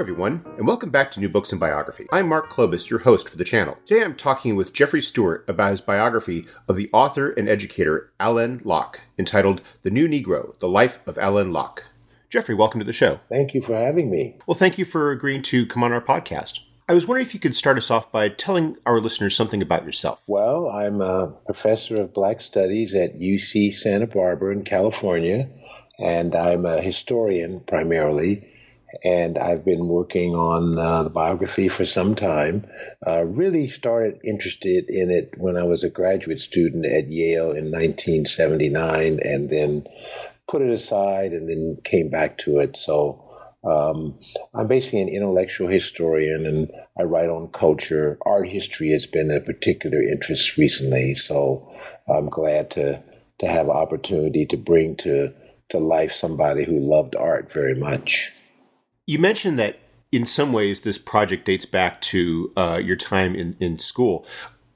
Everyone, and welcome back to New Books and Biography. I'm Mark Klobus, your host for the channel. Today I'm talking with Jeffrey Stewart about his biography of the author and educator Alain Locke, entitled The New Negro The Life of Alain Locke. Jeffrey, welcome to the show. Thank you for having me. Well, thank you for agreeing to come on our podcast. I was wondering if you could start us off by telling our listeners something about yourself. Well, I'm a professor of Black Studies at UC Santa Barbara in California, and I'm a historian primarily and I've been working on uh, the biography for some time. Uh, really started interested in it when I was a graduate student at Yale in 1979, and then put it aside and then came back to it. So um, I'm basically an intellectual historian, and I write on culture. Art history has been a particular interest recently, so I'm glad to to have an opportunity to bring to to life somebody who loved art very much. You mentioned that in some ways this project dates back to uh, your time in, in school.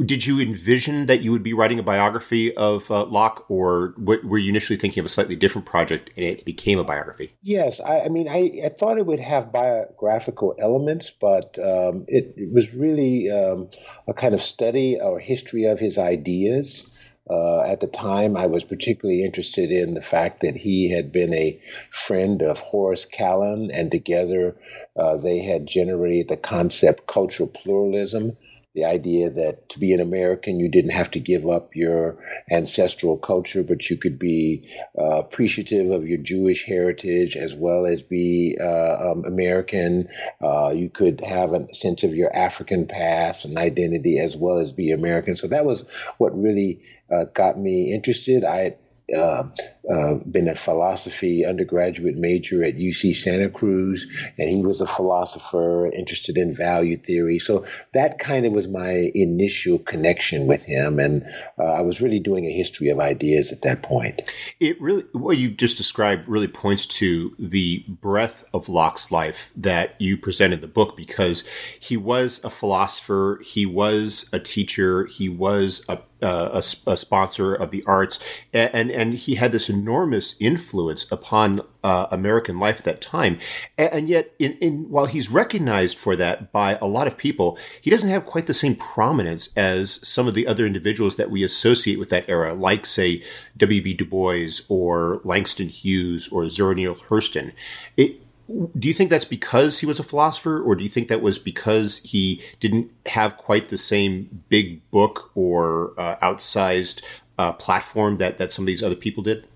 Did you envision that you would be writing a biography of uh, Locke, or were you initially thinking of a slightly different project and it became a biography? Yes, I, I mean, I, I, thought it would have biographical elements, but um, it, it, was really um, a kind of study or history of his ideas. Uh, at the time, I was particularly interested in the fact that he had been a friend of Horace Kallen, and together uh, they had generated the concept cultural pluralism, the idea that to be an American, you didn't have to give up your ancestral culture, but you could be uh, appreciative of your Jewish heritage as well as be uh, um, American. Uh, you could have a sense of your African past and identity as well as be American. So that was what really uh, got me interested. I uh, uh, been a philosophy undergraduate major at UC Santa Cruz, and he was a philosopher interested in value theory. So that kind of was my initial connection with him, and uh, I was really doing a history of ideas at that point. It really, what you just described, really points to the breadth of Locke's life that you present in the book, because he was a philosopher, he was a teacher, he was a uh, a, a, sponsor of the arts, and and he had this enormous influence upon uh, American life at that time. And, and yet, in, in while he's recognized for that by a lot of people, he doesn't have quite the same prominence as some of the other individuals that we associate with that era, like say W.B. Du Bois or Langston Hughes or Zora Neale Hurston. It, do you think that's because he was a philosopher or do you think that was because he didn't have quite the same big book or uh, outsized uh, platform that, that some of these other people did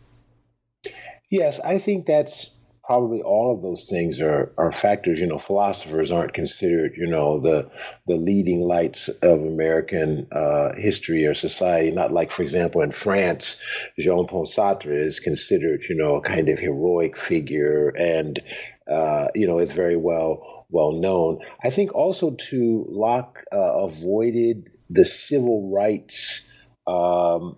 yes i think that's probably all of those things are, are factors you know philosophers aren't considered you know the the leading lights of american uh, history or society not like for example in france jean-paul sartre is considered you know a kind of heroic figure and uh, you know, is very well well known. I think also to Locke uh, avoided the civil rights um,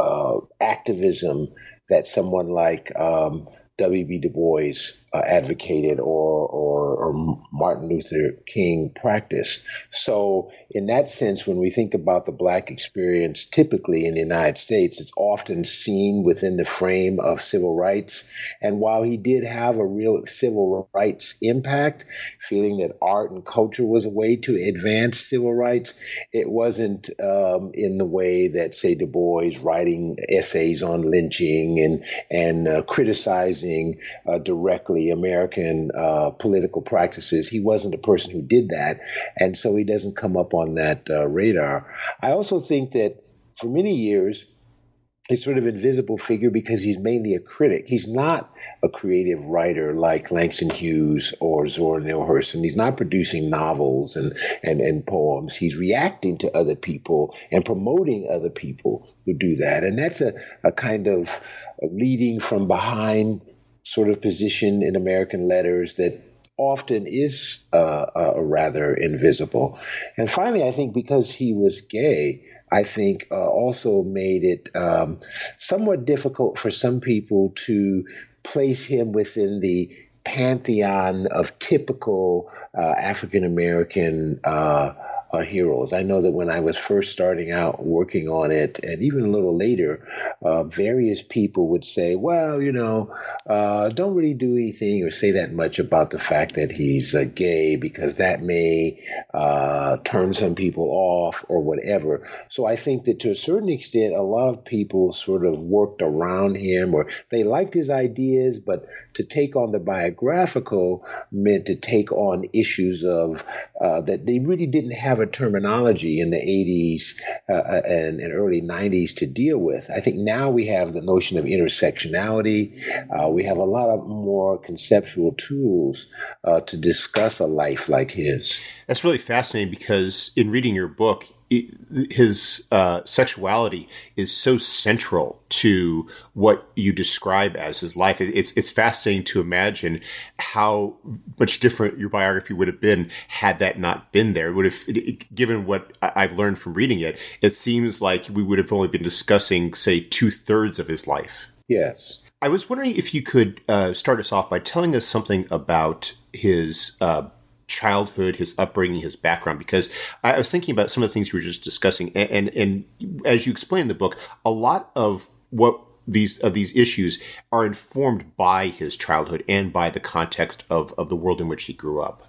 uh, activism that someone like um, W.B. Du Bois uh, advocated or, or, or Martin Luther King practiced. So, in that sense, when we think about the Black experience, typically in the United States, it's often seen within the frame of civil rights. And while he did have a real civil rights impact, feeling that art and culture was a way to advance civil rights, it wasn't um, in the way that, say, Du Bois writing essays on lynching and and uh, criticizing uh, directly American uh, political practices. He wasn't a person who did that, and so he doesn't come up on that uh, radar. I also think that for many years, he's sort of invisible figure because he's mainly a critic. He's not a creative writer like Langston Hughes or Zora Neale Hurston. He's not producing novels and, and, and poems. He's reacting to other people and promoting other people who do that. And that's a, a kind of leading from behind sort of position in American letters that often is uh, uh, rather invisible. And finally, I think because he was gay, I think uh, also made it um, somewhat difficult for some people to place him within the pantheon of typical uh, African American uh, heroes. I know that when I was first starting out working on it, and even a little later, uh, various people would say, well, you know, uh, don't really do anything or say that much about the fact that he's uh, gay because that may uh, turn some people off or whatever. So I think that to a certain extent, a lot of people sort of worked around him or they liked his ideas, but to take on the biographical meant to take on issues of uh, that they really didn't have a terminology in the 80s uh, uh, and, and, early 90s to deal with. I think now we have the notion of intersectionality. Uh, we have a lot of more conceptual tools uh, to discuss a life like his. That's really fascinating because in reading your book, his uh, sexuality is so central to what you describe as his life. It's it's fascinating to imagine how much different your biography would have been had that not been there. It would have, given what I've learned from reading it, it seems like we would have only been discussing, say, two thirds of his life. Yes. I was wondering if you could uh, start us off by telling us something about his. Uh, childhood, his upbringing, his background. Because I was thinking about some of the things you were just discussing, and and, and as you explain in the book, a lot of what these of these issues are informed by his childhood and by the context of of the world in which he grew up.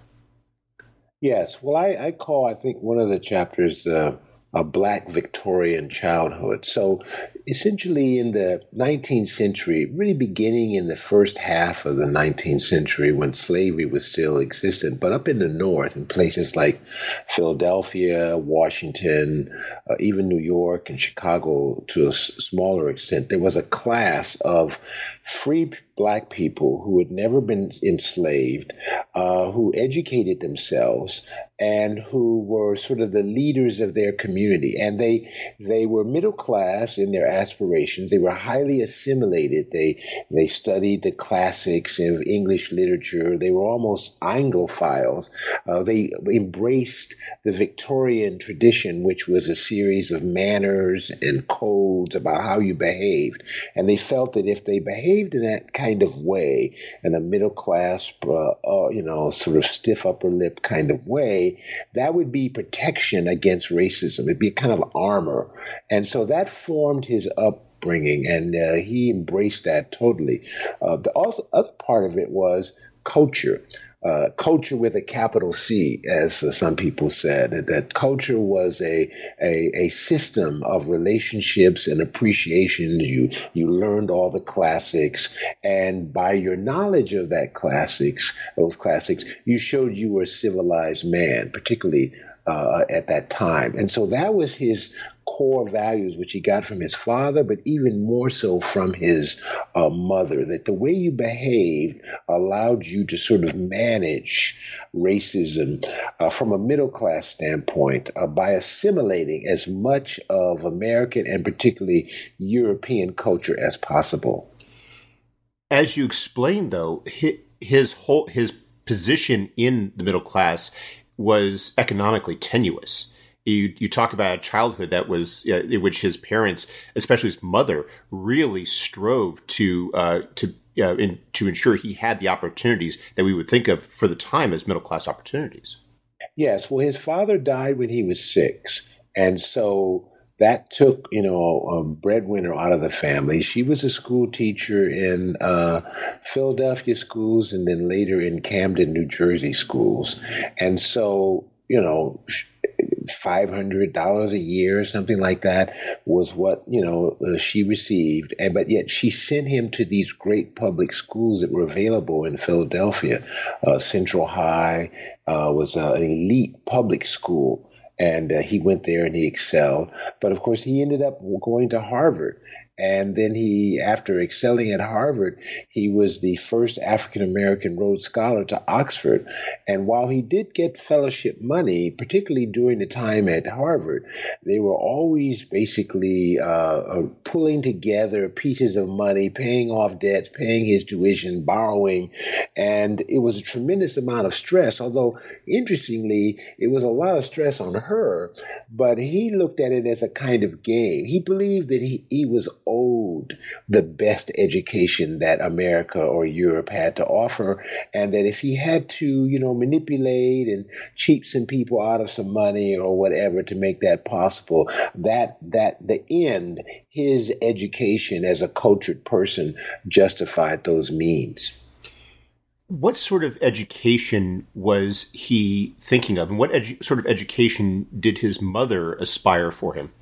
Yes, well, I, I call I think one of the chapters. Uh, a black Victorian childhood. So essentially in the 19th century, really beginning in the first half of the 19th century when slavery was still existent, but up in the north in places like Philadelphia, Washington, uh, even New York and Chicago to a s- smaller extent, there was a class of free black people who had never been enslaved, uh, who educated themselves, and who were sort of the leaders of their community. And they they were middle class in their aspirations. They were highly assimilated. They they studied the classics of English literature. They were almost Anglophiles. Uh, they embraced the Victorian tradition, which was a series of manners and codes about how you behaved. And they felt that if they behaved in that kind kind of way, in a middle class, uh, uh, you know, sort of stiff upper lip kind of way, that would be protection against racism. It'd be a kind of armor. And so that formed his upbringing, and uh, he embraced that totally. Uh, the also, other part of it was culture uh, culture with a capital C, as uh, some people said, that culture was a, a, a system of relationships and appreciation. You you learned all the classics, and by your knowledge of that classics, those classics, you showed you were a civilized man, particularly uh, at that time. And so that was his core values, which he got from his father, but even more so from his uh, mother, that the way you behaved allowed you to sort of manage racism uh, from a middle class standpoint uh, by assimilating as much of American and particularly European culture as possible. As you explained, though, his whole his position in the middle class was economically tenuous you you talk about a childhood that was uh, in which his parents, especially his mother, really strove to uh, to uh, in, to ensure he had the opportunities that we would think of for the time as middle class opportunities. Yes, well, his father died when he was six, and so that took you know a breadwinner out of the family. She was a school teacher in uh, Philadelphia schools, and then later in Camden, New Jersey schools, and so you know $500 a year or something like that was what, you know, uh, she received. And, but yet she sent him to these great public schools that were available in Philadelphia. Uh, Central High uh, was uh, an elite public school. And uh, he went there and he excelled. But of course, he ended up going to Harvard And then he, after excelling at Harvard, he was the first African American Rhodes Scholar to Oxford. And while he did get fellowship money, particularly during the time at Harvard, they were always basically uh, uh, pulling together pieces of money, paying off debts, paying his tuition, borrowing. And it was a tremendous amount of stress, although interestingly, it was a lot of stress on her, but he looked at it as a kind of game. He believed that he, he was owed the best education that America or Europe had to offer, and that if he had to, you know, manipulate and cheat some people out of some money or whatever to make that possible, that that the end, his education as a cultured person justified those means. What sort of education was he thinking of, and what edu- sort of education did his mother aspire for him?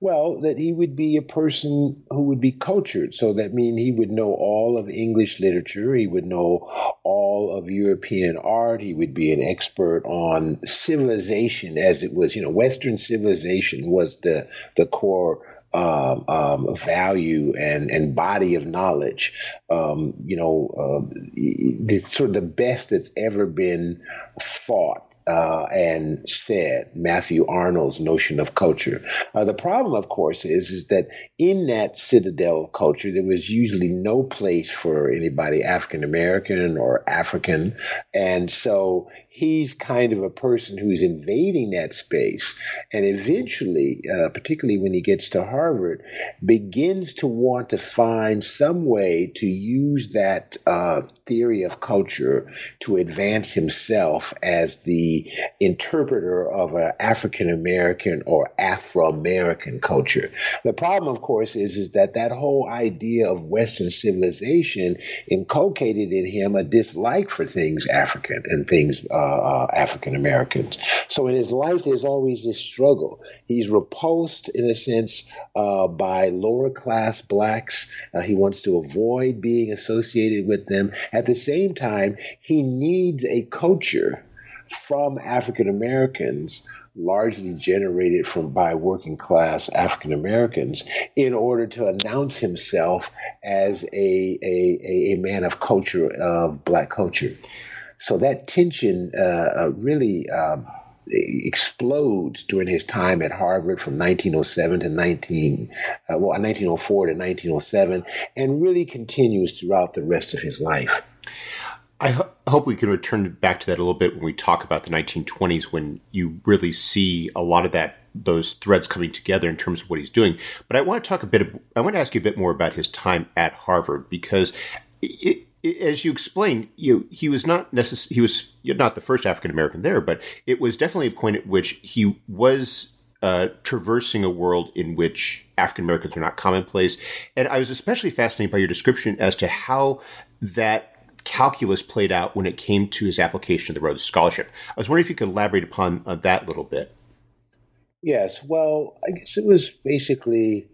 Well, that he would be a person who would be cultured. So that means he would know all of English literature. He would know all of European art. He would be an expert on civilization as it was. You know, Western civilization was the the core um, um, value and, and body of knowledge. Um, you know, uh, it's sort of the best that's ever been fought uh, and said Matthew Arnold's notion of culture. Uh, the problem, of course, is is that in that citadel of culture, there was usually no place for anybody African American or African, and so he's kind of a person who's invading that space. And eventually uh, particularly when he gets to harvard begins to want to find some way to use that uh, theory of culture to advance himself as the interpreter of an african american or afro american culture. The problem of course is, is that that whole idea of western civilization inculcated in him a dislike for things african and things uh, uh, African Americans. So in his life, there's always this struggle. He's repulsed, in a sense, uh, by lower class blacks. Uh, he wants to avoid being associated with them. At the same time, he needs a culture from African Americans largely generated from by working class African Americans in order to announce himself as a, a, a man of culture of black culture. So that tension uh, uh, really um, explodes during his time at Harvard from 1907 to 19, uh, well, 1904 to 1907, and really continues throughout the rest of his life. I ho- hope we can return back to that a little bit when we talk about the 1920s, when you really see a lot of that those threads coming together in terms of what he's doing. But I want to talk a bit. Of, I want to ask you a bit more about his time at Harvard because it, as you explained, you he was not necess- he was not the first African American there, but it was definitely a point at which he was uh, traversing a world in which African Americans are not commonplace. And I was especially fascinated by your description as to how that calculus played out when it came to his application of the Rhodes Scholarship. I was wondering if you could elaborate upon uh, that a little bit. Yes, well, I guess it was basically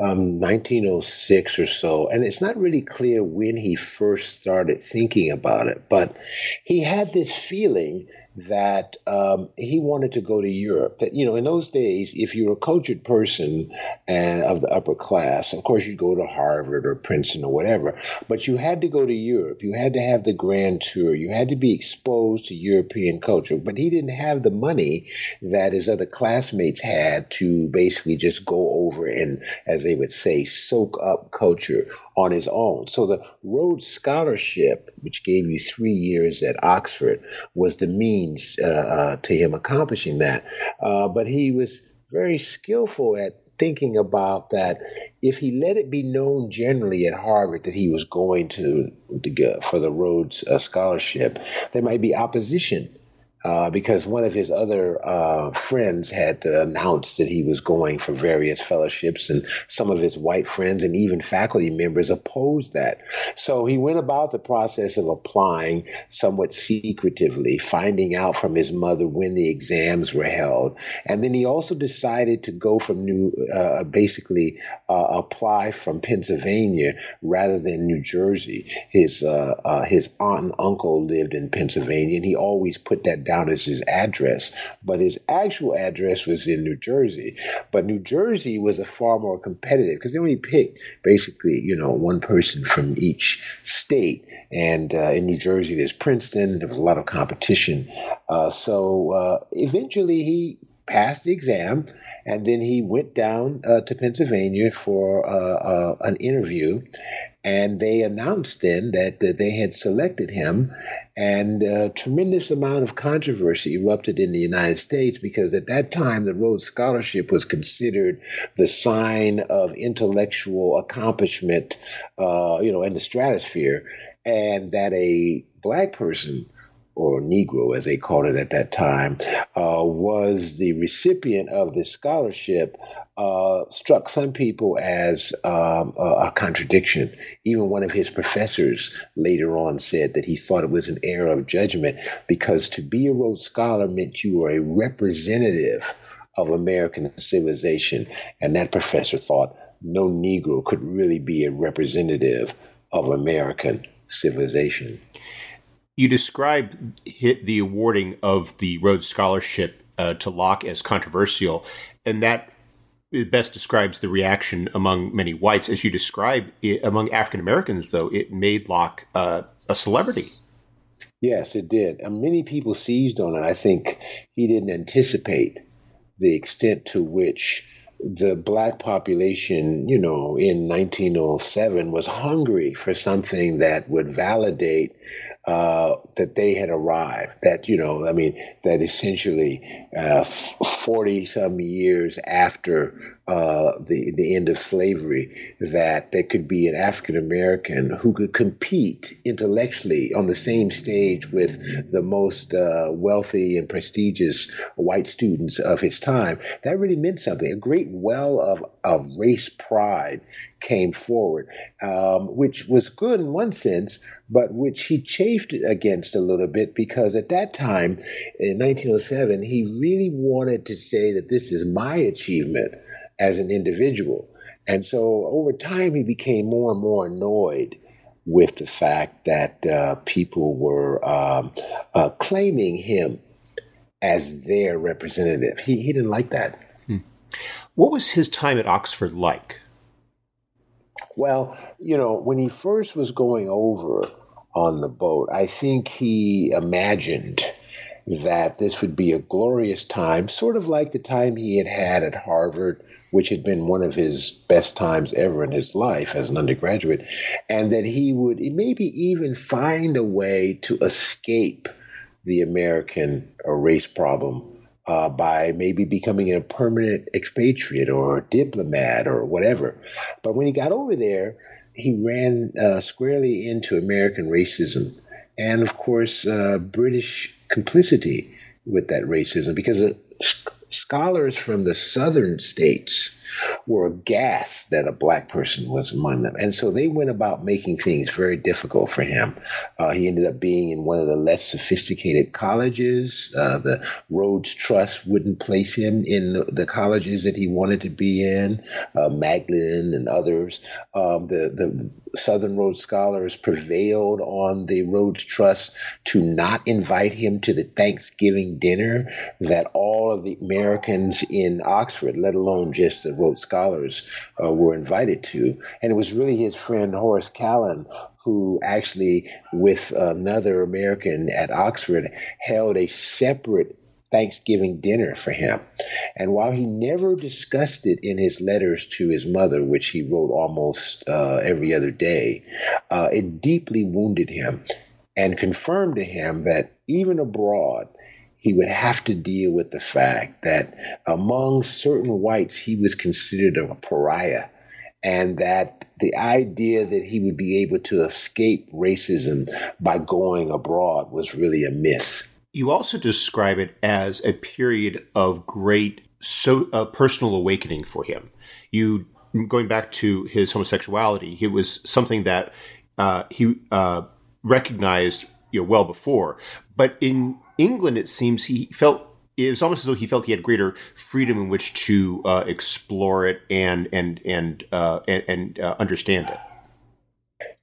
um, 1906 or so, and it's not really clear when he first started thinking about it, but he had this feeling that um, he wanted to go to Europe. That you know, in those days, if you were a cultured person and of the upper class, of course you'd go to Harvard or Princeton or whatever. But you had to go to Europe. You had to have the grand tour. You had to be exposed to European culture. But he didn't have the money that his other classmates had to basically just go over and, as they would say, soak up culture on his own. So the Rhodes Scholarship, which gave you three years at Oxford, was the means uh, uh, to him accomplishing that. Uh, but he was very skillful at thinking about that if he let it be known generally at Harvard that he was going to, to for the Rhodes uh, Scholarship, there might be opposition uh, because one of his other uh, friends had announced that he was going for various fellowships, and some of his white friends and even faculty members opposed that. So he went about the process of applying somewhat secretively, finding out from his mother when the exams were held, and then he also decided to go from New, uh, basically uh, apply from Pennsylvania rather than New Jersey. His uh, his aunt and uncle lived in Pennsylvania, and he always put that down down as his address, but his actual address was in New Jersey. But New Jersey was a far more competitive because they only picked basically, you know, one person from each state. And uh, in New Jersey, there's Princeton. There was a lot of competition. Uh, so uh, eventually, he passed the exam, and then he went down uh, to Pennsylvania for uh, uh, an interview. And they announced then that, that they had selected him, and a tremendous amount of controversy erupted in the United States because at that time the Rhodes Scholarship was considered the sign of intellectual accomplishment, uh, you know, in the stratosphere, and that a black person or Negro, as they called it at that time, uh, was the recipient of this scholarship, uh, struck some people as um, a, a, contradiction. Even one of his professors later on said that he thought it was an error of judgment because to be a Rhodes Scholar meant you were a representative of American civilization. And that professor thought no Negro could really be a representative of American civilization you describe the awarding of the Rhodes Scholarship uh, to Locke as controversial, and that best describes the reaction among many whites. As you describe it, among African Americans, though, it made Locke uh, a celebrity. Yes, it did. And many people seized on it. I think he didn't anticipate the extent to which the black population, you know, in 1907 was hungry for something that would validate uh, that they had arrived. That, you know, I mean, that essentially 40 uh, some years after uh, the the end of slavery that there could be an African American who could compete intellectually on the same stage with the most uh, wealthy and prestigious white students of his time. That really meant something. A great well of of race pride came forward, um, which was good in one sense, but which he chafed against a little bit because at that time, in 1907, he really wanted to say that this is my achievement as an individual. And so over time, he became more and more annoyed with the fact that uh, people were um, uh, claiming him as their representative. He, he didn't like that. Hmm. What was his time at Oxford like? Well, you know, when he first was going over on the boat, I think he imagined that this would be a glorious time, sort of like the time he had had at Harvard which had been one of his best times ever in his life as an undergraduate, and that he would maybe even find a way to escape the American race problem uh, by maybe becoming a permanent expatriate or a diplomat or whatever. But when he got over there, he ran uh, squarely into American racism and, of course, uh, British complicity with that racism because uh, scholars from the southern states were aghast that a black person was among them. And so they went about making things very difficult for him. Uh, he ended up being in one of the less sophisticated colleges. Uh, the Rhodes Trust wouldn't place him in the colleges that he wanted to be in, uh, Magdalen and others. Um, the, the Southern Rhodes Scholars prevailed on the Rhodes Trust to not invite him to the Thanksgiving dinner that all of the Americans in Oxford, let alone just the Rhodes Scholars, uh, were invited to. And it was really his friend Horace Kallen who actually, with another American at Oxford, held a separate Thanksgiving dinner for him. And while he never discussed it in his letters to his mother, which he wrote almost uh, every other day, uh, it deeply wounded him and confirmed to him that even abroad, he would have to deal with the fact that among certain whites, he was considered a pariah. And that the idea that he would be able to escape racism by going abroad was really a myth. You also describe it as a period of great so uh, personal awakening for him. You going back to his homosexuality, it was something that uh, he uh, recognized you know, well before. But in England, it seems he felt it was almost as though he felt he had greater freedom in which to uh, explore it and and and uh, and, and uh, understand it.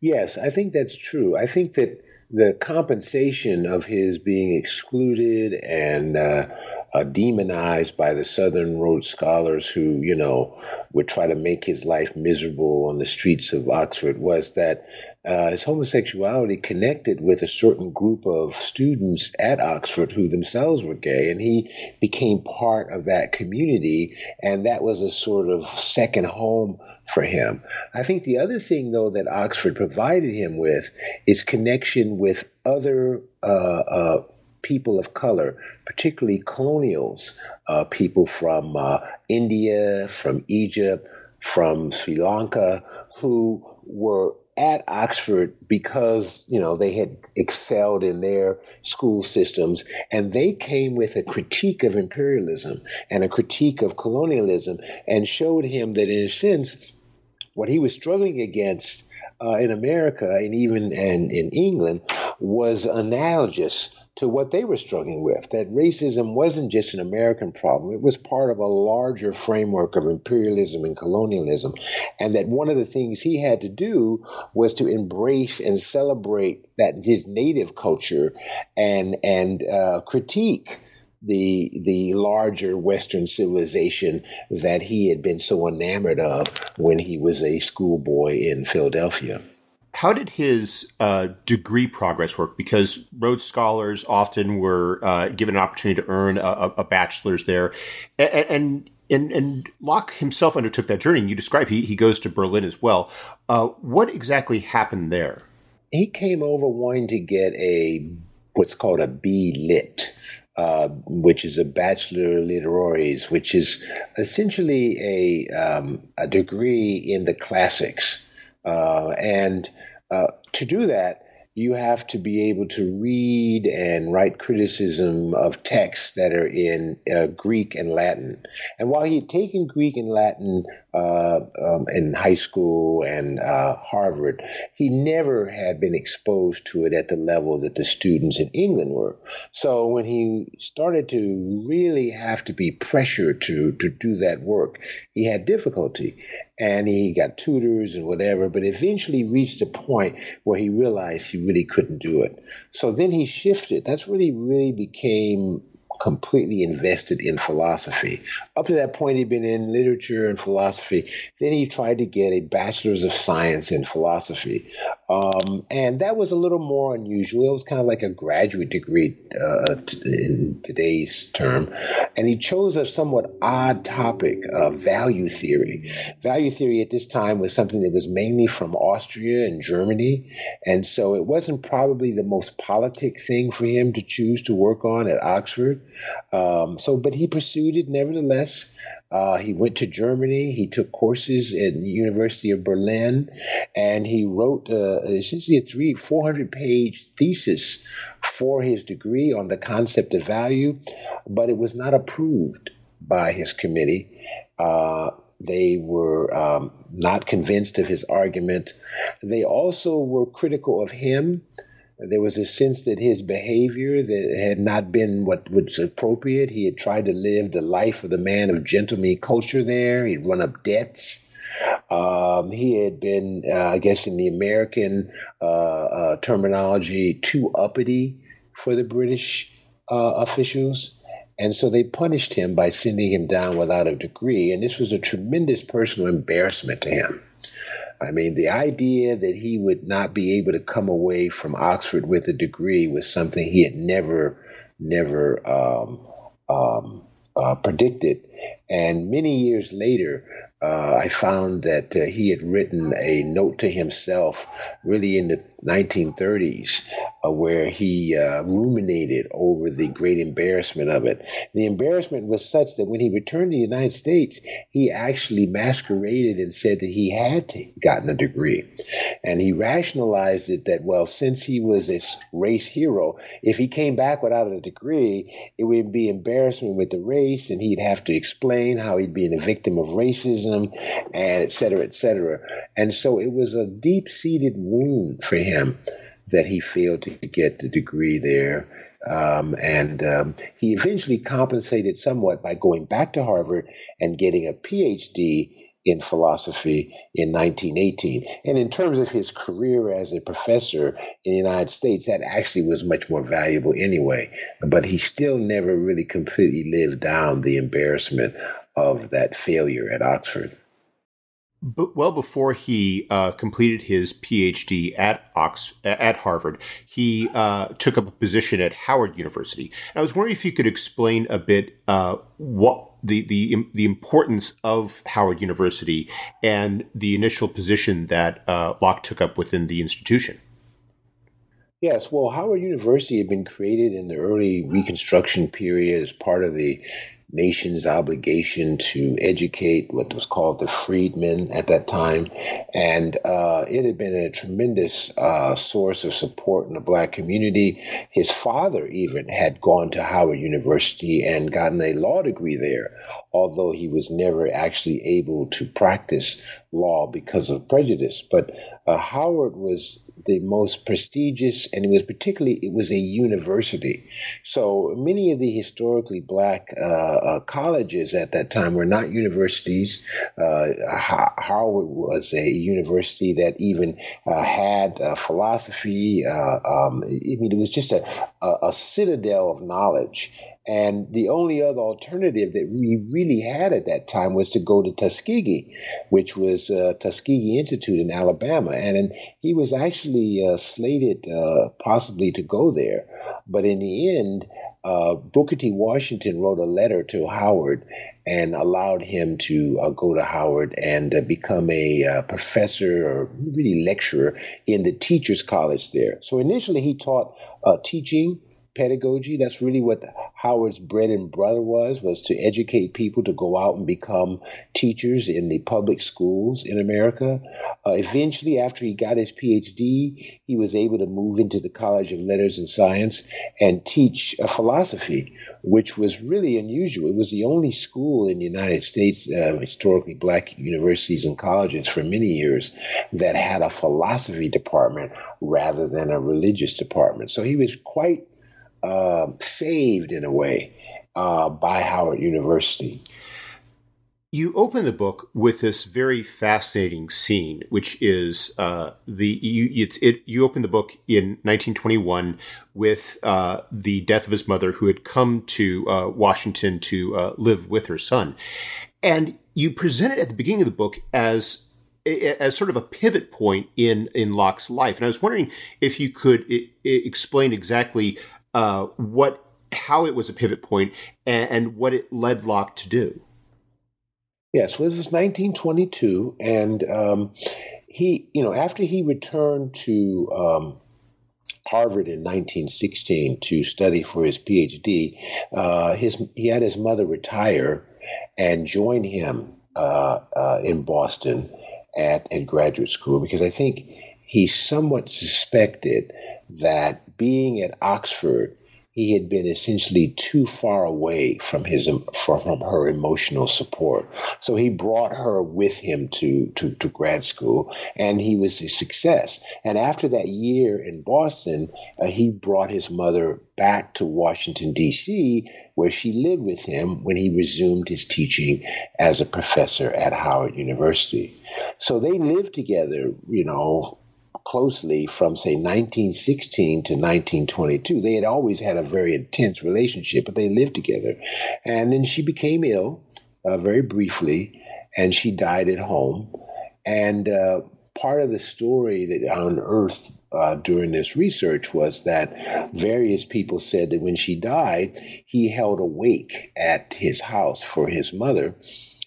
Yes, I think that's true. I think that the compensation of his being excluded and uh, uh, demonized by the Southern Rhodes scholars who, you know, would try to make his life miserable on the streets of Oxford was that uh, his homosexuality connected with a certain group of students at Oxford who themselves were gay, and he became part of that community, and that was a sort of second home for him. I think the other thing, though, that Oxford provided him with is connection with other uh, uh, people of color, particularly colonials, uh, people from uh, India, from Egypt, from Sri Lanka, who were at Oxford because you know they had excelled in their school systems and they came with a critique of imperialism and a critique of colonialism and showed him that in a sense what he was struggling against uh, in America and even in, in England was analogous to what they were struggling with that racism wasn't just an American problem, it was part of a larger framework of imperialism and colonialism. And that one of the things he had to do was to embrace and celebrate that his native culture and, and uh, critique the the larger Western civilization that he had been so enamored of when he was a schoolboy in Philadelphia. How did his uh, degree progress work? Because Rhodes scholars often were uh, given an opportunity to earn a, a bachelor's there, and, and and Locke himself undertook that journey. You describe he he goes to Berlin as well. Uh, what exactly happened there? He came over wanting to get a what's called a B Lit. Uh, which is a bachelor literaries, which is essentially a um, a degree in the classics. Uh, and uh, to do that, you have to be able to read and write criticism of texts that are in uh, Greek and Latin. And while he had taken Greek and Latin uh, um, in high school and uh, Harvard, he never had been exposed to it at the level that the students in England were. So when he started to really have to be pressured to, to do that work, he had difficulty and he got tutors and whatever, but eventually reached a point where he realized he really couldn't do it. So then he shifted. That's when he really became completely invested in philosophy. Up to that point, he'd been in literature and philosophy. Then he tried to get a bachelor's of science in philosophy. Um, and that was a little more unusual. It was kind of like a graduate degree uh, in today's term. And he chose a somewhat odd topic, uh, value theory. Value theory at this time was something that was mainly from Austria and Germany. And so it wasn't probably the most politic thing for him to choose to work on at Oxford. Um, so, but he pursued it nevertheless. Uh, he went to Germany. He took courses at the University of Berlin, and he wrote uh, essentially a three, four hundred page thesis for his degree on the concept of value, but it was not approved by his committee. Uh, they were um, not convinced of his argument. They also were critical of him there was a sense that his behavior that had not been what was appropriate. He had tried to live the life of the man of gentleman culture there. He'd run up debts. Um, he had been, uh, I guess, in the American uh, uh, terminology, too uppity for the British uh, officials. And so they punished him by sending him down without a degree. And this was a tremendous personal embarrassment to him. I mean, the idea that he would not be able to come away from Oxford with a degree was something he had never, never um, um, uh, predicted. And many years later, uh, I found that uh, he had written a note to himself, really in the 1930s, uh, where he uh, ruminated over the great embarrassment of it. The embarrassment was such that when he returned to the United States, he actually masqueraded and said that he had gotten a degree. And he rationalized it that, well, since he was a race hero, if he came back without a degree, it would be embarrassment with the race, and he'd have to explain how he'd been a victim of racism and et cetera, et cetera. And so it was a deep seated wound for him that he failed to get the degree there. Um, and um, he eventually compensated somewhat by going back to Harvard and getting a PhD in philosophy in 1918. And in terms of his career as a professor in the United States, that actually was much more valuable anyway. But he still never really completely lived down the embarrassment of that failure at Oxford. But well before he uh, completed his PhD at Ox at Harvard, he uh, took up a position at Howard University. And I was wondering if you could explain a bit uh, what the the the importance of Howard University and the initial position that uh, Locke took up within the institution. Yes, well, Howard University had been created in the early Reconstruction period as part of the nation's obligation to educate what was called the freedmen at that time. And uh, it had been a tremendous uh, source of support in the black community. His father even had gone to Howard University and gotten a law degree there, although he was never actually able to practice law because of prejudice. But uh, Howard was the most prestigious, and it was particularly it was a university. So many of the historically black uh, uh, colleges at that time were not universities. Uh, Howard was a university that even uh, had uh, philosophy. Um, I mean, it was just a, a, a citadel of knowledge. And the only other alternative that we really had at that time was to go to Tuskegee, which was uh, Tuskegee Institute in Alabama. And, and he was actually uh, slated uh, possibly to go there. But in the end, uh, Booker T. Washington wrote a letter to Howard and allowed him to uh, go to Howard and uh, become a uh, professor or really lecturer in the Teachers College there. So initially, he taught uh, teaching pedagogy. That's really what Howard's bread and butter was, was to educate people to go out and become teachers in the public schools in America. Uh, eventually, after he got his PhD, he was able to move into the College of Letters and Science and teach uh, philosophy, which was really unusual. It was the only school in the United States, uh, historically black universities and colleges for many years, that had a philosophy department rather than a religious department. So he was quite uh, saved in a way uh, by Howard University. You open the book with this very fascinating scene, which is uh, the you it, it, you open the book in 1921 with uh, the death of his mother, who had come to uh, Washington to uh, live with her son, and you present it at the beginning of the book as as sort of a pivot point in in Locke's life. And I was wondering if you could explain exactly uh, what how it was a pivot point and, and what it led Locke to do. Yes, well, this was 1922, and um, he, you know, after he returned to um, Harvard in 1916 to study for his PhD, uh, his he had his mother retire and join him uh, uh, in Boston at, at graduate school because I think he somewhat suspected that being at Oxford, he had been essentially too far away from his from her emotional support. So he brought her with him to, to, to grad school, and he was a success. And after that year in Boston, uh, he brought his mother back to Washington D.C., where she lived with him when he resumed his teaching as a professor at Howard University. So they lived together, you know, closely from, say, 1916 to 1922. They had always had a very intense relationship, but they lived together. And then she became ill uh, very briefly, and she died at home. And uh, part of the story that I unearthed uh, during this research was that various people said that when she died, he held a wake at his house for his mother,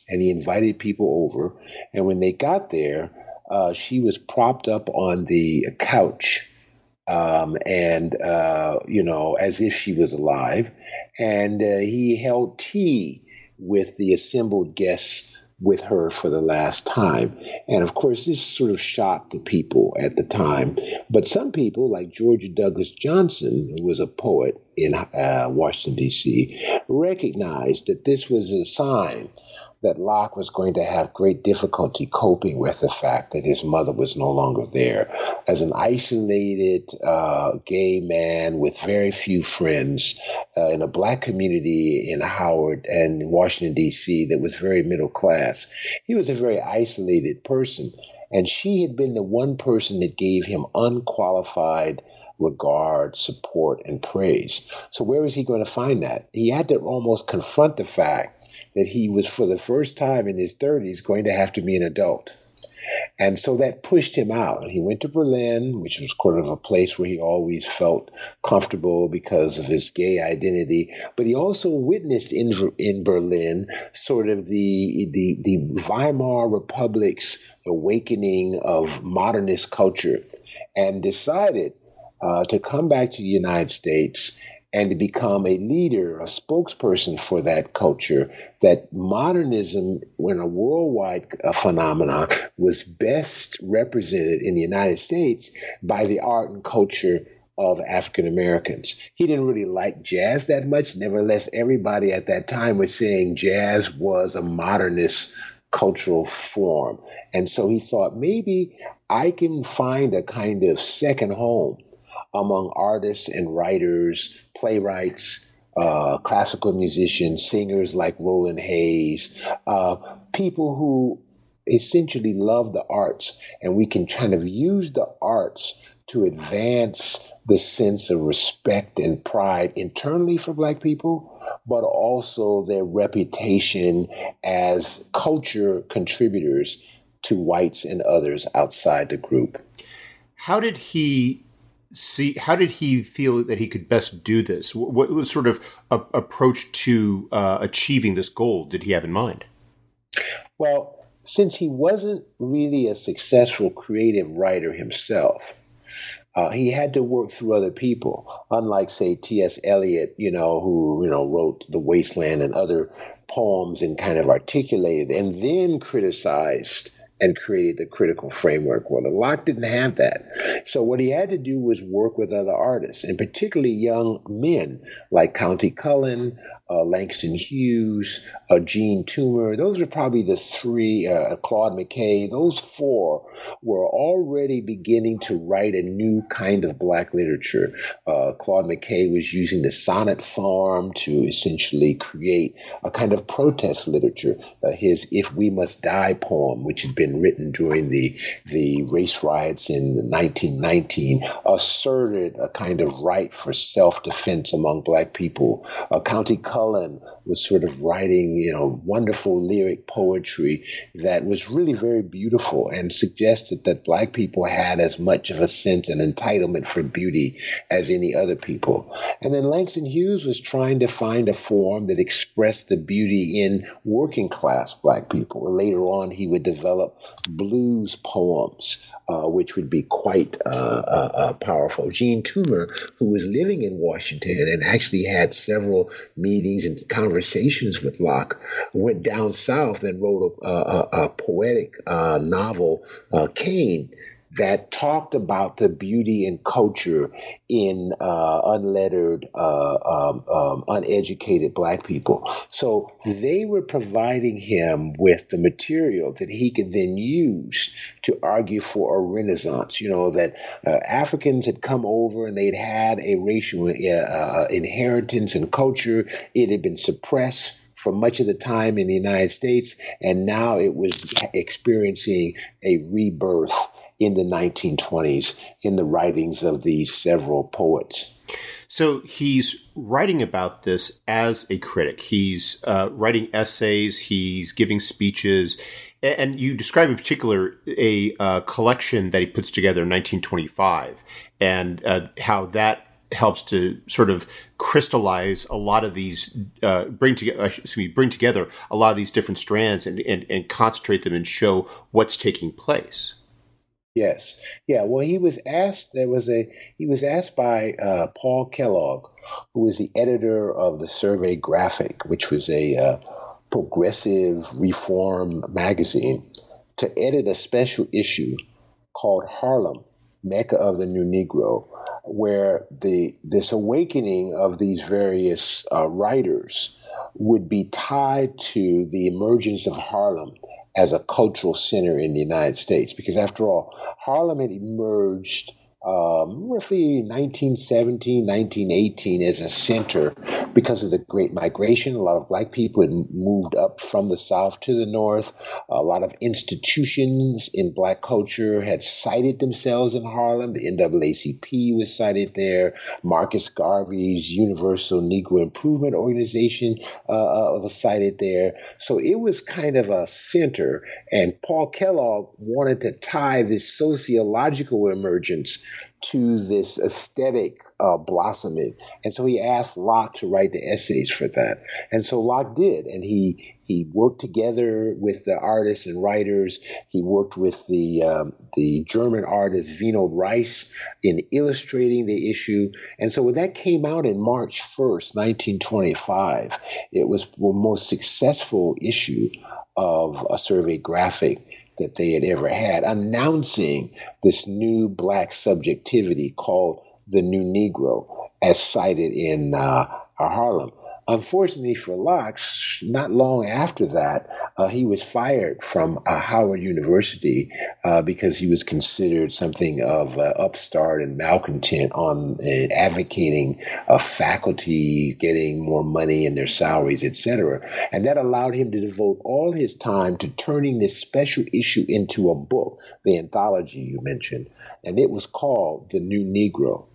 and he invited people over. And when they got there, uh, she was propped up on the couch um, and uh, you know as if she was alive and uh, he held tea with the assembled guests with her for the last time. And of course, this sort of shocked the people at the time. But some people, like Georgia Douglas Johnson, who was a poet in uh, Washington, D.C., recognized that this was a sign that Locke was going to have great difficulty coping with the fact that his mother was no longer there. As an isolated uh, gay man with very few friends uh, in a black community in Howard and Washington, D.C., that was very middle class, he was a very isolated person. And she had been the one person that gave him unqualified regard, support, and praise. So, where was he going to find that? He had to almost confront the fact that he was for the first time in his 30s going to have to be an adult. And so that pushed him out. He went to Berlin, which was sort of a place where he always felt comfortable because of his gay identity. But he also witnessed in in Berlin sort of the the, the Weimar Republic's awakening of modernist culture, and decided uh, to come back to the United States and to become a leader, a spokesperson for that culture, that modernism, when a worldwide uh, phenomenon, was best represented in the United States by the art and culture of African Americans. He didn't really like jazz that much. Nevertheless, everybody at that time was saying jazz was a modernist cultural form. And so he thought maybe I can find a kind of second home among artists and writers, playwrights, uh, classical musicians, singers like Roland Hayes, uh, people who essentially love the arts, and we can kind of use the arts to advance the sense of respect and pride internally for Black people, but also their reputation as culture contributors to whites and others outside the group. How did he see how did he feel that he could best do this? What was sort of a, approach to uh, achieving this goal did he have in mind? Well since he wasn't really a successful creative writer himself uh, he had to work through other people unlike say T. S. Eliot you know who you know wrote the Waste Land and other poems and kind of articulated and then criticized and created the critical framework. Well, Locke didn't have that. So what he had to do was work with other artists, and particularly young men like Countee Cullen, uh, Langston Hughes, uh, Jean Toomer. Those are probably the three, uh, Claude McKay. Those four were already beginning to write a new kind of black literature. Uh, Claude McKay was using the sonnet form to essentially create a kind of protest literature. Uh, his If We Must Die poem, which had been written during the, the race riots in 1919, asserted a kind of right for self defense among black people. Uh, Countee Cullen was sort of writing, you know, wonderful lyric poetry that was really very beautiful and suggested that black people had as much of a sense and entitlement for beauty as any other people. And then Langston Hughes was trying to find a form that expressed the beauty in working class black people. Later on, he would develop blues poems, uh, which would be quite uh, uh, uh powerful. Jean Toomer, who was living in Washington and actually had several meetings meetings and conversations with Locke, went down south and wrote a, a, a poetic uh, novel, uh, Cane, that talked about the beauty and culture in uh, unlettered, uh, um, um, uneducated black people. So they were providing him with the material that he could then use to argue for a renaissance. You know, that uh, Africans had come over and they'd had a racial uh, uh, inheritance and culture, it had been suppressed for much of the time in the United States, and now it was experiencing a rebirth in the 1920s in the writings of these several poets. So he's writing about this as a critic. He's uh, writing essays, he's giving speeches, and you describe in particular a uh, collection that he puts together in 1925 and uh, how that helps to sort of crystallize a lot of these, uh, bring together, excuse me, bring together a lot of these different strands and, and, and concentrate them and show what's taking place. Yes. Yeah. Well, he was asked. There was a. He was asked by uh, Paul Kellogg, who was the editor of the Survey Graphic, which was a uh, progressive reform magazine, to edit a special issue called Harlem, Mecca of the New Negro, where the this awakening of these various uh, writers would be tied to the emergence of Harlem as a cultural center in the United States. Because after all, Harlem had emerged um, roughly 1917, 1918 as a center because of the Great Migration. A lot of black people had moved up from the South to the North. A lot of institutions in black culture had sited themselves in Harlem. The NAACP was sited there. Marcus Garvey's Universal Negro Improvement Organization uh, uh, was sited there. So it was kind of a center. And Paul Kellogg wanted to tie this sociological emergence to this aesthetic uh, blossoming. And so he asked Locke to write the essays for that. And so Locke did. And he he worked together with the artists and writers. He worked with the um, the German artist Winold Reiss in illustrating the issue. And so when that came out in March 1st, 1925, it was the most successful issue of a survey graphic that they had ever had, announcing this new black subjectivity called the New Negro, as sited in uh, Harlem. Unfortunately for Locke, not long after that, uh, he was fired from uh, Howard University uh, because he was considered something of an upstart and malcontent on uh, advocating a faculty getting more money in their salaries, etc. And that allowed him to devote all his time to turning this special issue into a book, the anthology you mentioned, and it was called The New Negro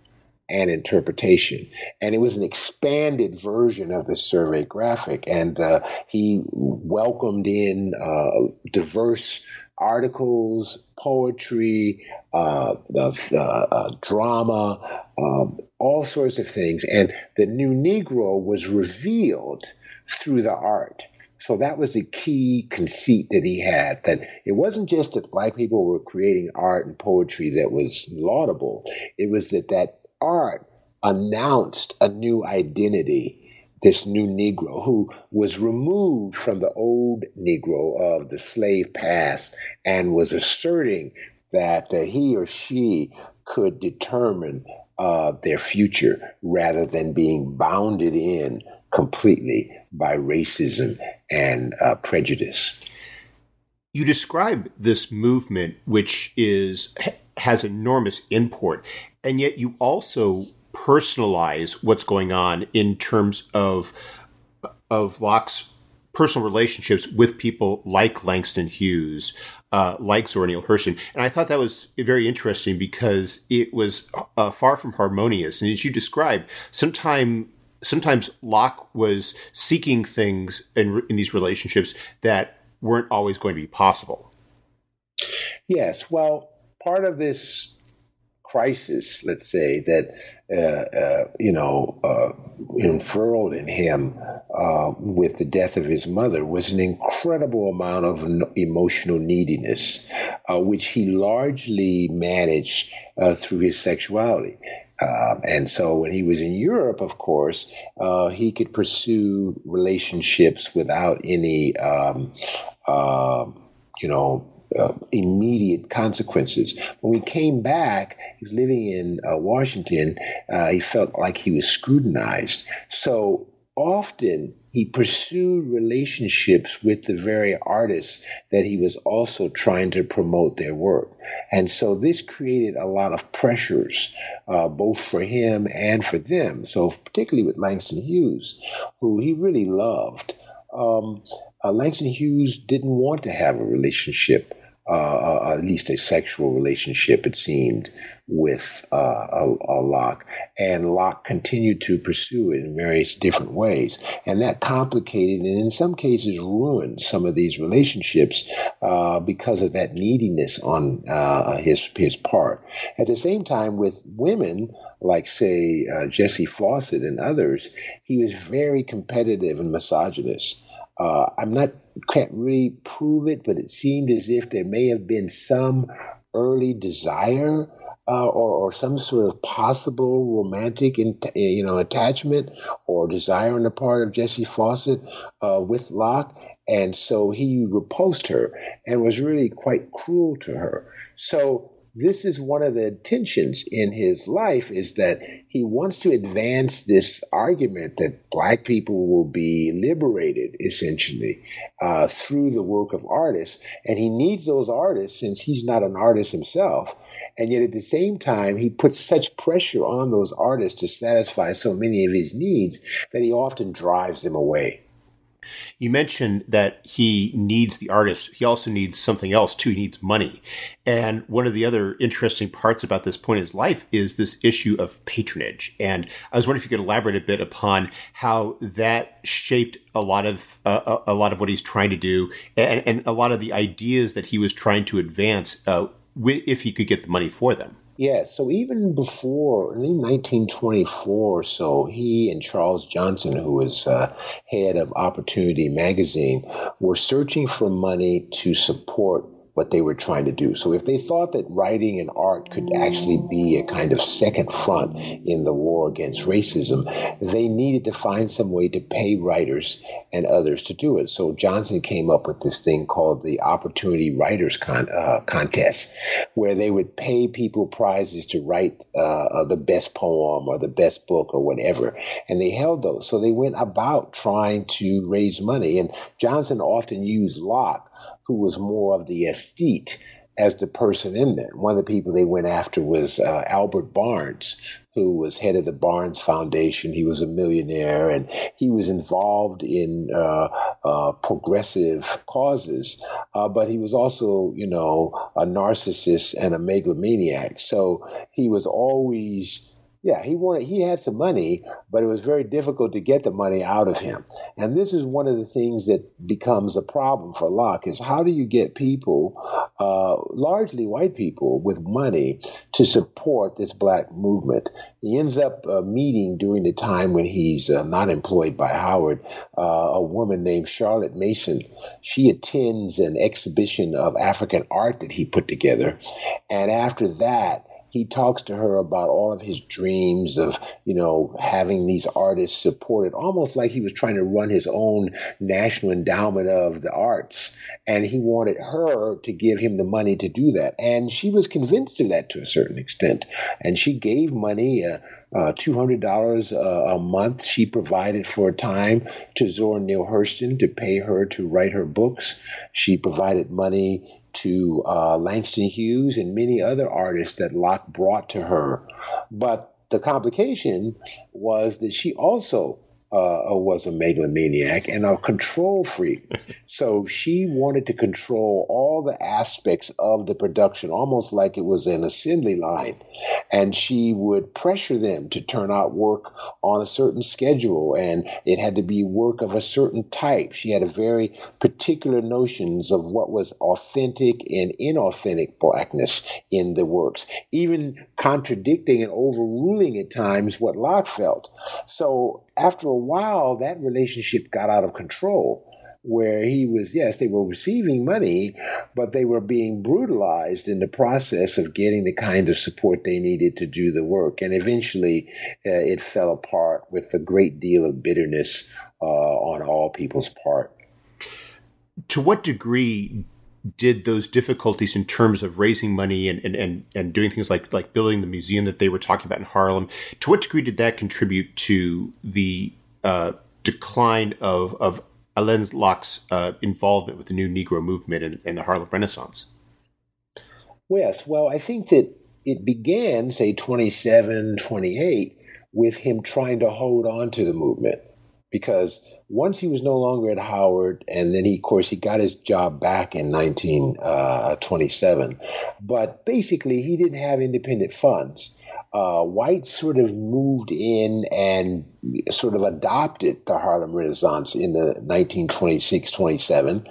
and interpretation. And it was an expanded version of the survey graphic. And uh, he welcomed in uh, diverse articles, poetry, uh, uh drama, um, all sorts of things. And the new Negro was revealed through the art. So that was the key conceit that he had that it wasn't just that black people were creating art and poetry that was laudable. It was that that art announced a new identity this new Negro who was removed from the old Negro of the slave past and was asserting that uh, he or she could determine uh, their future rather than being bounded in completely by racism and uh, prejudice. You describe this movement, which is has enormous import, and yet you also personalize what's going on in terms of of Locke's personal relationships with people like Langston Hughes, uh, like Zora Neale Hurston. And I thought that was very interesting because it was uh, far from harmonious. And as you described, sometime, sometimes Locke was seeking things in, in these relationships that weren't always going to be possible. Yes. Well, part of this crisis, let's say, that uh, uh, you know uh, unfurled in him uh, with the death of his mother was an incredible amount of emotional neediness, uh, which he largely managed uh, through his sexuality. and so when he was in Europe, of course, he could pursue relationships without any, um, you know, uh, immediate consequences. When he came back, he's living in uh, Washington. Uh, he felt like he was scrutinized. So often he pursued relationships with the very artists that he was also trying to promote their work. And so this created a lot of pressures, uh, both for him and for them. So, particularly with Langston Hughes, who he really loved. Um, uh, Langston Hughes didn't want to have a relationship uh, uh, at least a sexual relationship, it seemed, with uh, a, a Locke. And Locke continued to pursue it in various different ways. And that complicated and in some cases ruined some of these relationships uh, because of that neediness on uh, his, his part. At the same time, with women, like, say, uh, Jessie Fauset and others, he was very competitive and misogynist. Uh, I'm not can't really prove it, but it seemed as if there may have been some early desire uh, or, or, some sort of possible romantic, in, you know, attachment or desire on the part of Jessie Fauset uh, with Locke, and so he repulsed her and was really quite cruel to her. So this is one of the tensions in his life is that he wants to advance this argument that black people will be liberated essentially uh, through the work of artists. And he needs those artists since he's not an artist himself. And yet at the same time he puts such pressure on those artists to satisfy so many of his needs that he often drives them away you mentioned that he needs the artist. He also needs something else too. He needs money. And one of the other interesting parts about this point in his life is this issue of patronage. And I was wondering if you could elaborate a bit upon how that shaped a lot of uh, a lot of what he's trying to do, and, and, a lot of the ideas that he was trying to advance, uh, if he could get the money for them. Yeah, so even before, in 1924 or so, he and Charles Johnson, who was uh, head of Opportunity Magazine, were searching for money to support what they were trying to do. So if they thought that writing and art could actually be a kind of second front in the war against racism, they needed to find some way to pay writers and others to do it. So Johnson came up with this thing called the Opportunity Writers Con- uh, Contest, where they would pay people prizes to write uh, the best poem or the best book or whatever. And they held those. So they went about trying to raise money. And Johnson often used Locke who was more of the aesthete as the person in there. One of the people they went after was uh, Albert Barnes, who was head of the Barnes Foundation. He was a millionaire and he was involved in uh, uh, progressive causes, uh, but he was also, you know, a narcissist and a megalomaniac. So he was always yeah, he wanted he had some money, but it was very difficult to get the money out of him. And this is one of the things that becomes a problem for Locke is how do you get people, uh, largely white people, with money to support this black movement? He ends up uh, meeting during the time when he's uh, not employed by Howard uh, a woman named Charlotte Mason. She attends an exhibition of African art that he put together, and after that he talks to her about all of his dreams of, you know, having these artists supported, almost like he was trying to run his own national endowment of the arts. And he wanted her to give him the money to do that. And she was convinced of that to a certain extent. And she gave money. Uh, uh, $200 a, a month she provided for a time to Zora Neale Hurston to pay her to write her books. She provided money to uh, Langston Hughes and many other artists that Locke brought to her. But the complication was that she also uh, was a megalomaniac and a control freak. so she wanted to control all the aspects of the production, almost like it was an assembly line. And she would pressure them to turn out work on a certain schedule, and it had to be work of a certain type. She had a very particular notions of what was authentic and inauthentic blackness in the works, even contradicting and overruling at times what Locke felt. So after a while, that relationship got out of control where he was, yes, they were receiving money, but they were being brutalized in the process of getting the kind of support they needed to do the work. And eventually uh, it fell apart with a great deal of bitterness uh, on all people's part. To what degree did those difficulties in terms of raising money and, and, and, and doing things like like building the museum that they were talking about in Harlem, to what degree did that contribute to the uh, decline of of Alain Locke's uh, involvement with the new Negro movement and, and the Harlem Renaissance? Yes, well, I think that it began, say, 27, 28, with him trying to hold on to the movement because once he was no longer at Howard, and then he, of course, he got his job back in 1927. Uh, but basically, he didn't have independent funds. Uh, White sort of moved in and sort of adopted the Harlem Renaissance in the 1926 27.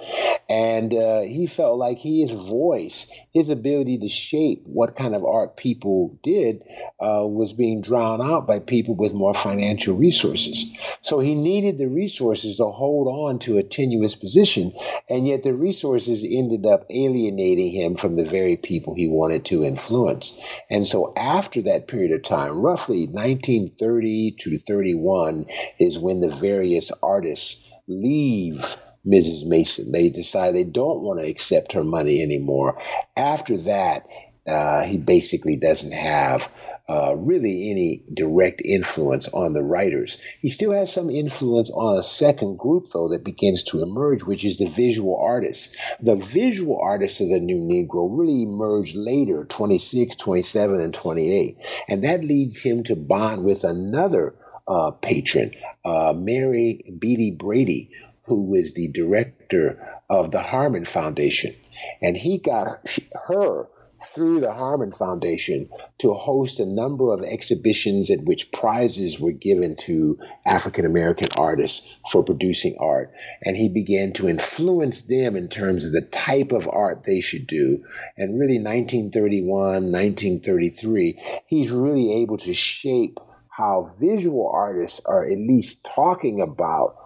And uh, he felt like his voice, his ability to shape what kind of art people did, uh, was being drowned out by people with more financial resources. So he needed the resources to hold on to a tenuous position. And yet the resources ended up alienating him from the very people he wanted to influence. And so after that period of time, roughly 1930 to 31, is when the various artists leave Mrs. Mason. They decide they don't want to accept her money anymore. After that, uh, he basically doesn't have uh, really any direct influence on the writers. He still has some influence on a second group, though, that begins to emerge, which is the visual artists. The visual artists of the New Negro really emerged later, 26, 27, and 28. And that leads him to bond with another uh, patron, uh, Mary Beattie Brady, who was the director of the Harmon Foundation. And he got her through the Harmon Foundation to host a number of exhibitions at which prizes were given to African American artists for producing art. And he began to influence them in terms of the type of art they should do. And really, 1931, 1933, he's really able to shape how visual artists are at least talking about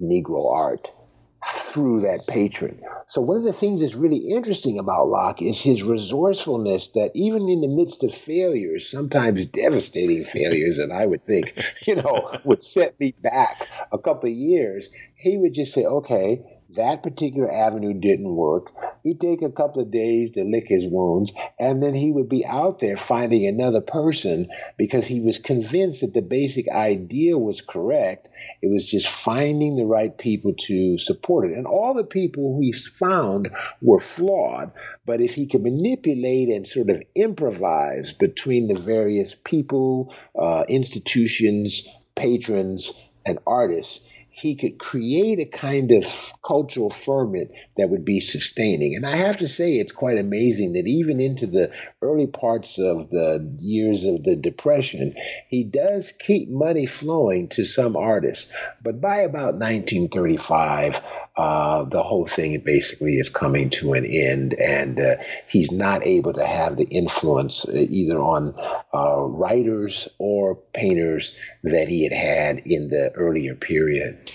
Negro art through that patron. So one of the things that's really interesting about Locke is his resourcefulness that even in the midst of failures, sometimes devastating failures, and I would think, you know, would set me back a couple of years, he would just say, okay, that particular avenue didn't work. He'd take a couple of days to lick his wounds, and then he would be out there finding another person because he was convinced that the basic idea was correct. It was just finding the right people to support it. And all the people he found were flawed, but if he could manipulate and sort of improvise between the various people, uh, institutions, patrons, and artists, he could create a kind of cultural ferment that would be sustaining. And I have to say, it's quite amazing that even into the early parts of the years of the Depression, he does keep money flowing to some artists. But by about 1935, uh, the whole thing basically is coming to an end, and uh, he's not able to have the influence uh, either on uh, writers or painters that he had had in the earlier period.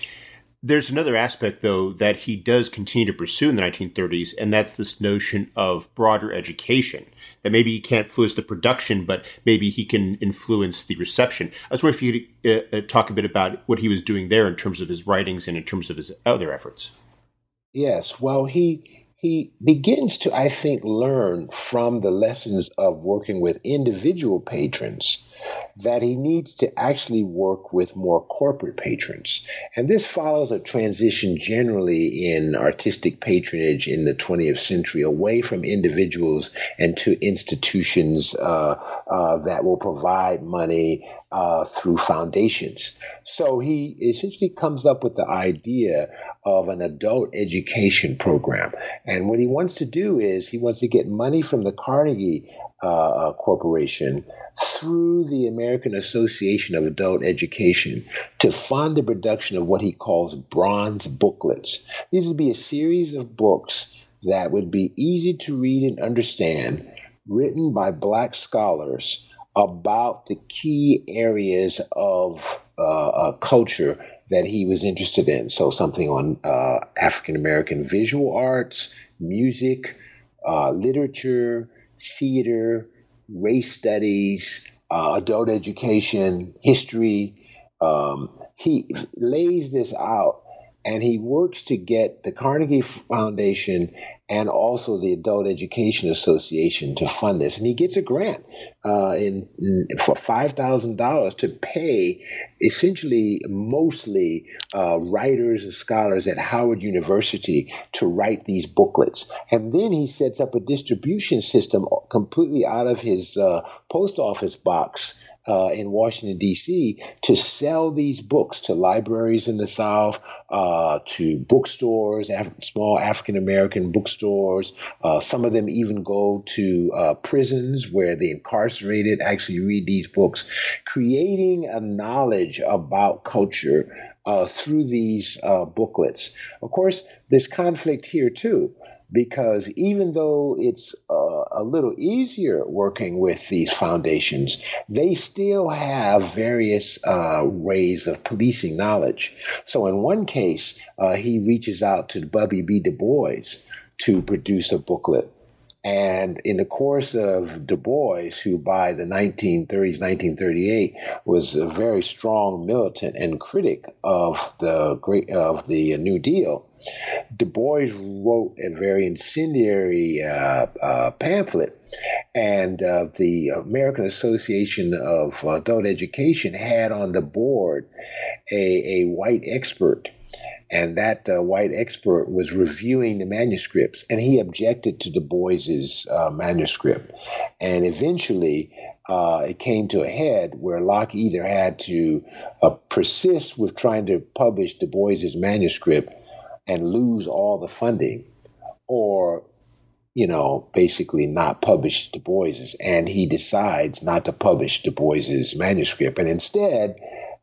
There's another aspect, though, that he does continue to pursue in the 1930s, and that's this notion of broader education. That maybe he can't influence the production, but maybe he can influence the reception. I was wondering if you could uh, uh, talk a bit about what he was doing there in terms of his writings and in terms of his other efforts. Yes, well, he he begins to, I think, learn from the lessons of working with individual patrons that he needs to actually work with more corporate patrons. And this follows a transition generally in artistic patronage in the 20th century away from individuals and to institutions uh, uh, that will provide money uh, through foundations. So he essentially comes up with the idea of an adult education program. And what he wants to do is he wants to get money from the Carnegie uh, Corporation through the American Association of Adult Education to fund the production of what he calls bronze booklets. These would be a series of books that would be easy to read and understand, written by black scholars about the key areas of uh, uh, culture that he was interested in. So, something on uh, African American visual arts, music, uh, literature, theater, race studies, uh, adult education, history. Um, he lays this out and he works to get the Carnegie Foundation and also the Adult Education Association to fund this. And he gets a grant uh, in, in, for five thousand dollars to pay essentially mostly uh, writers and scholars at Howard University to write these booklets. And then he sets up a distribution system completely out of his uh, post office box uh, in Washington, D.C., to sell these books to libraries in the South, uh, to bookstores, Af- small African American bookstores. Uh, some of them even go to uh, prisons where the incarcerated actually read these books, creating a knowledge about culture. Uh, through these uh, booklets. Of course, there's conflict here too because even though it's uh, a little easier working with these foundations, they still have various uh, ways of policing knowledge. So, in one case, uh, he reaches out to W. B. Du Bois to produce a booklet. And in the course of Du Bois, who by the 1930s, 1938 was a very strong militant and critic of the great of the New Deal, Du Bois wrote a very incendiary uh, uh, pamphlet. And uh, the American Association of Adult Education had on the board a, a white expert and that uh, white expert was reviewing the manuscripts, and he objected to Du Bois's uh, manuscript. And eventually, uh, it came to a head where Locke either had to uh, persist with trying to publish Du Bois's manuscript and lose all the funding, or you know, basically not publish Du Bois's, and he decides not to publish Du Bois's manuscript, and instead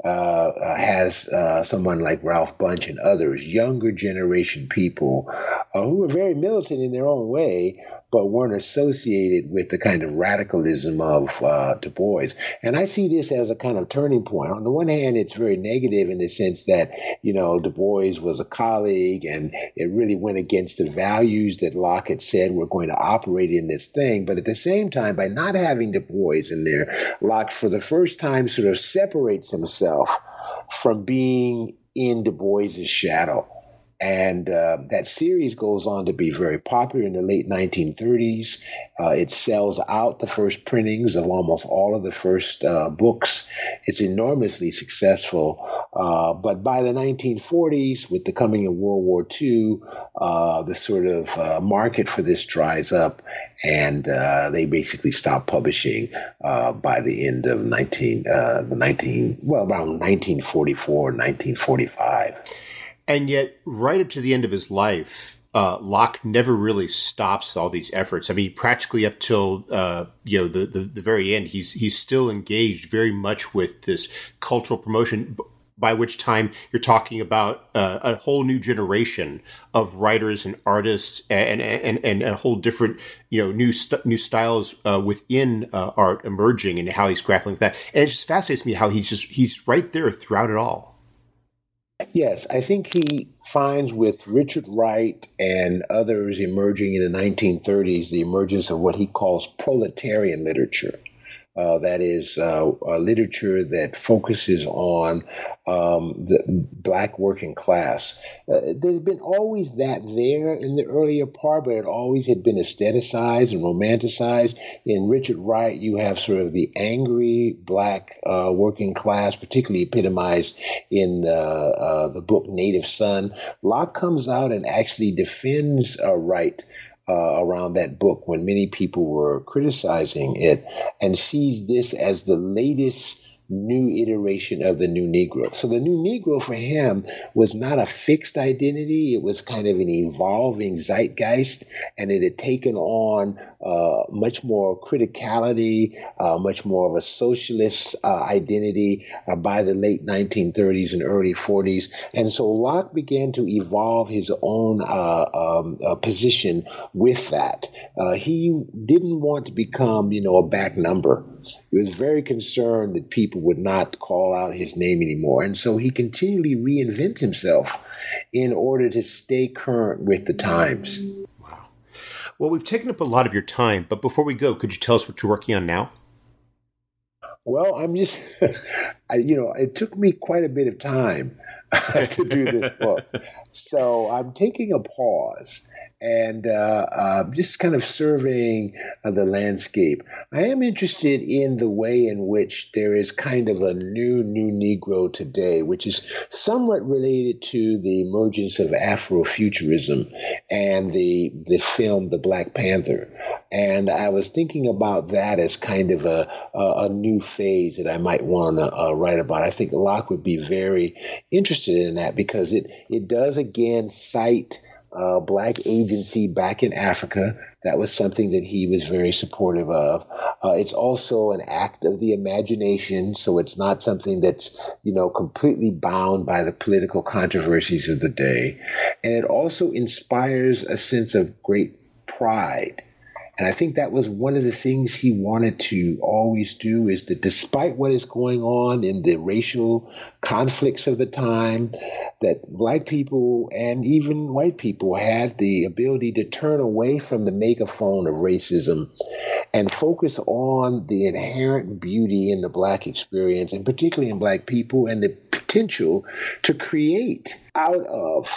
uh, has uh, someone like Ralph Bunche and others, younger generation people uh, who are very militant in their own way, but weren't associated with the kind of radicalism of uh, Du Bois. And I see this as a kind of turning point. On the one hand, it's very negative in the sense that, you know, Du Bois was a colleague and it really went against the values that Locke had said were going to operate in this thing. But at the same time, by not having Du Bois in there, Locke, for the first time, sort of separates himself from being in Du Bois's shadow. And uh, that series goes on to be very popular in the late 1930s. Uh, it sells out the first printings of almost all of the first uh, books. It's enormously successful. Uh, but by the 1940s, with the coming of World War II, uh, the sort of uh, market for this dries up, and they basically stop publishing by the end of 19, the 19 well, around 1944, 1945. And yet, right up to the end of his life, uh, Locke never really stops all these efforts. I mean, practically up till uh, you know the, the, the very end, he's he's still engaged very much with this cultural promotion. By which time you're talking about uh, a whole new generation of writers and artists, and and, and a whole different you know new st- new styles uh, within uh, art emerging, and how he's grappling with that. And it just fascinates me how he's just he's right there throughout it all. Yes, I think he finds with Richard Wright and others emerging in the 1930s the emergence of what he calls proletarian literature. Uh, that is uh, literature that focuses on um, the black working class. Uh, there's been always that there in the earlier part, but it always had been aestheticized and romanticized. In Richard Wright, you have sort of the angry black uh, working class, particularly epitomized in the, the book Native Son. Locke comes out and actually defends Wright uh, around that book when many people were criticizing it and sees this as the latest new iteration of the new Negro. So the new Negro for him was not a fixed identity, it was kind of an evolving zeitgeist, and it had taken on uh, much more criticality, uh, much more of a socialist uh, identity uh, by the late 1930s and early 40s. And so Locke began to evolve his own uh, um, uh, position with that. he didn't want to become, you know, a back number. He was very concerned that people would not call out his name anymore. And so he continually reinvents himself in order to stay current with the times. Wow. Well, we've taken up a lot of your time, but before we go, could you tell us what you're working on now? Well, I'm just, I, you know, it took me quite a bit of time to do this book. So I'm taking a pause and uh, uh, just kind of surveying uh, the landscape. I am interested in the way in which there is kind of a new, new Negro today, which is somewhat related to the emergence of Afrofuturism and the the film The Black Panther. And I was thinking about that as kind of a, a, a new phase that I might want to uh, write about. I think Locke would be very interested in that because it, it does again site uh, black agency back in Africa. That was something that he was very supportive of. Uh, it's also an act of the imagination, so it's not something that's you know completely bound by the political controversies of the day, and it also inspires a sense of great pride and I think that was one of the things he wanted to always do is that despite what is going on in the racial conflicts of the time, that black people and even white people had the ability to turn away from the megaphone of racism and focus on the inherent beauty in the black experience, and particularly in black people, and the potential to create out of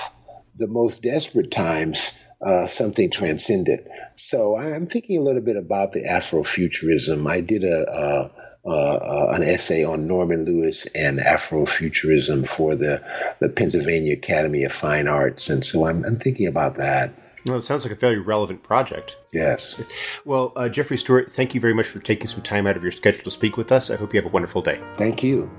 the most desperate times uh, something transcendent. So I'm thinking a little bit about the Afrofuturism. I did a, a uh, uh, an essay on Norman Lewis and Afrofuturism for the, the Pennsylvania Academy of Fine Arts. And so I'm, I'm thinking about that. Well, it sounds like a very relevant project. Yes. Well, uh, Jeffrey Stewart, thank you very much for taking some time out of your schedule to speak with us. I hope you have a wonderful day. Thank you.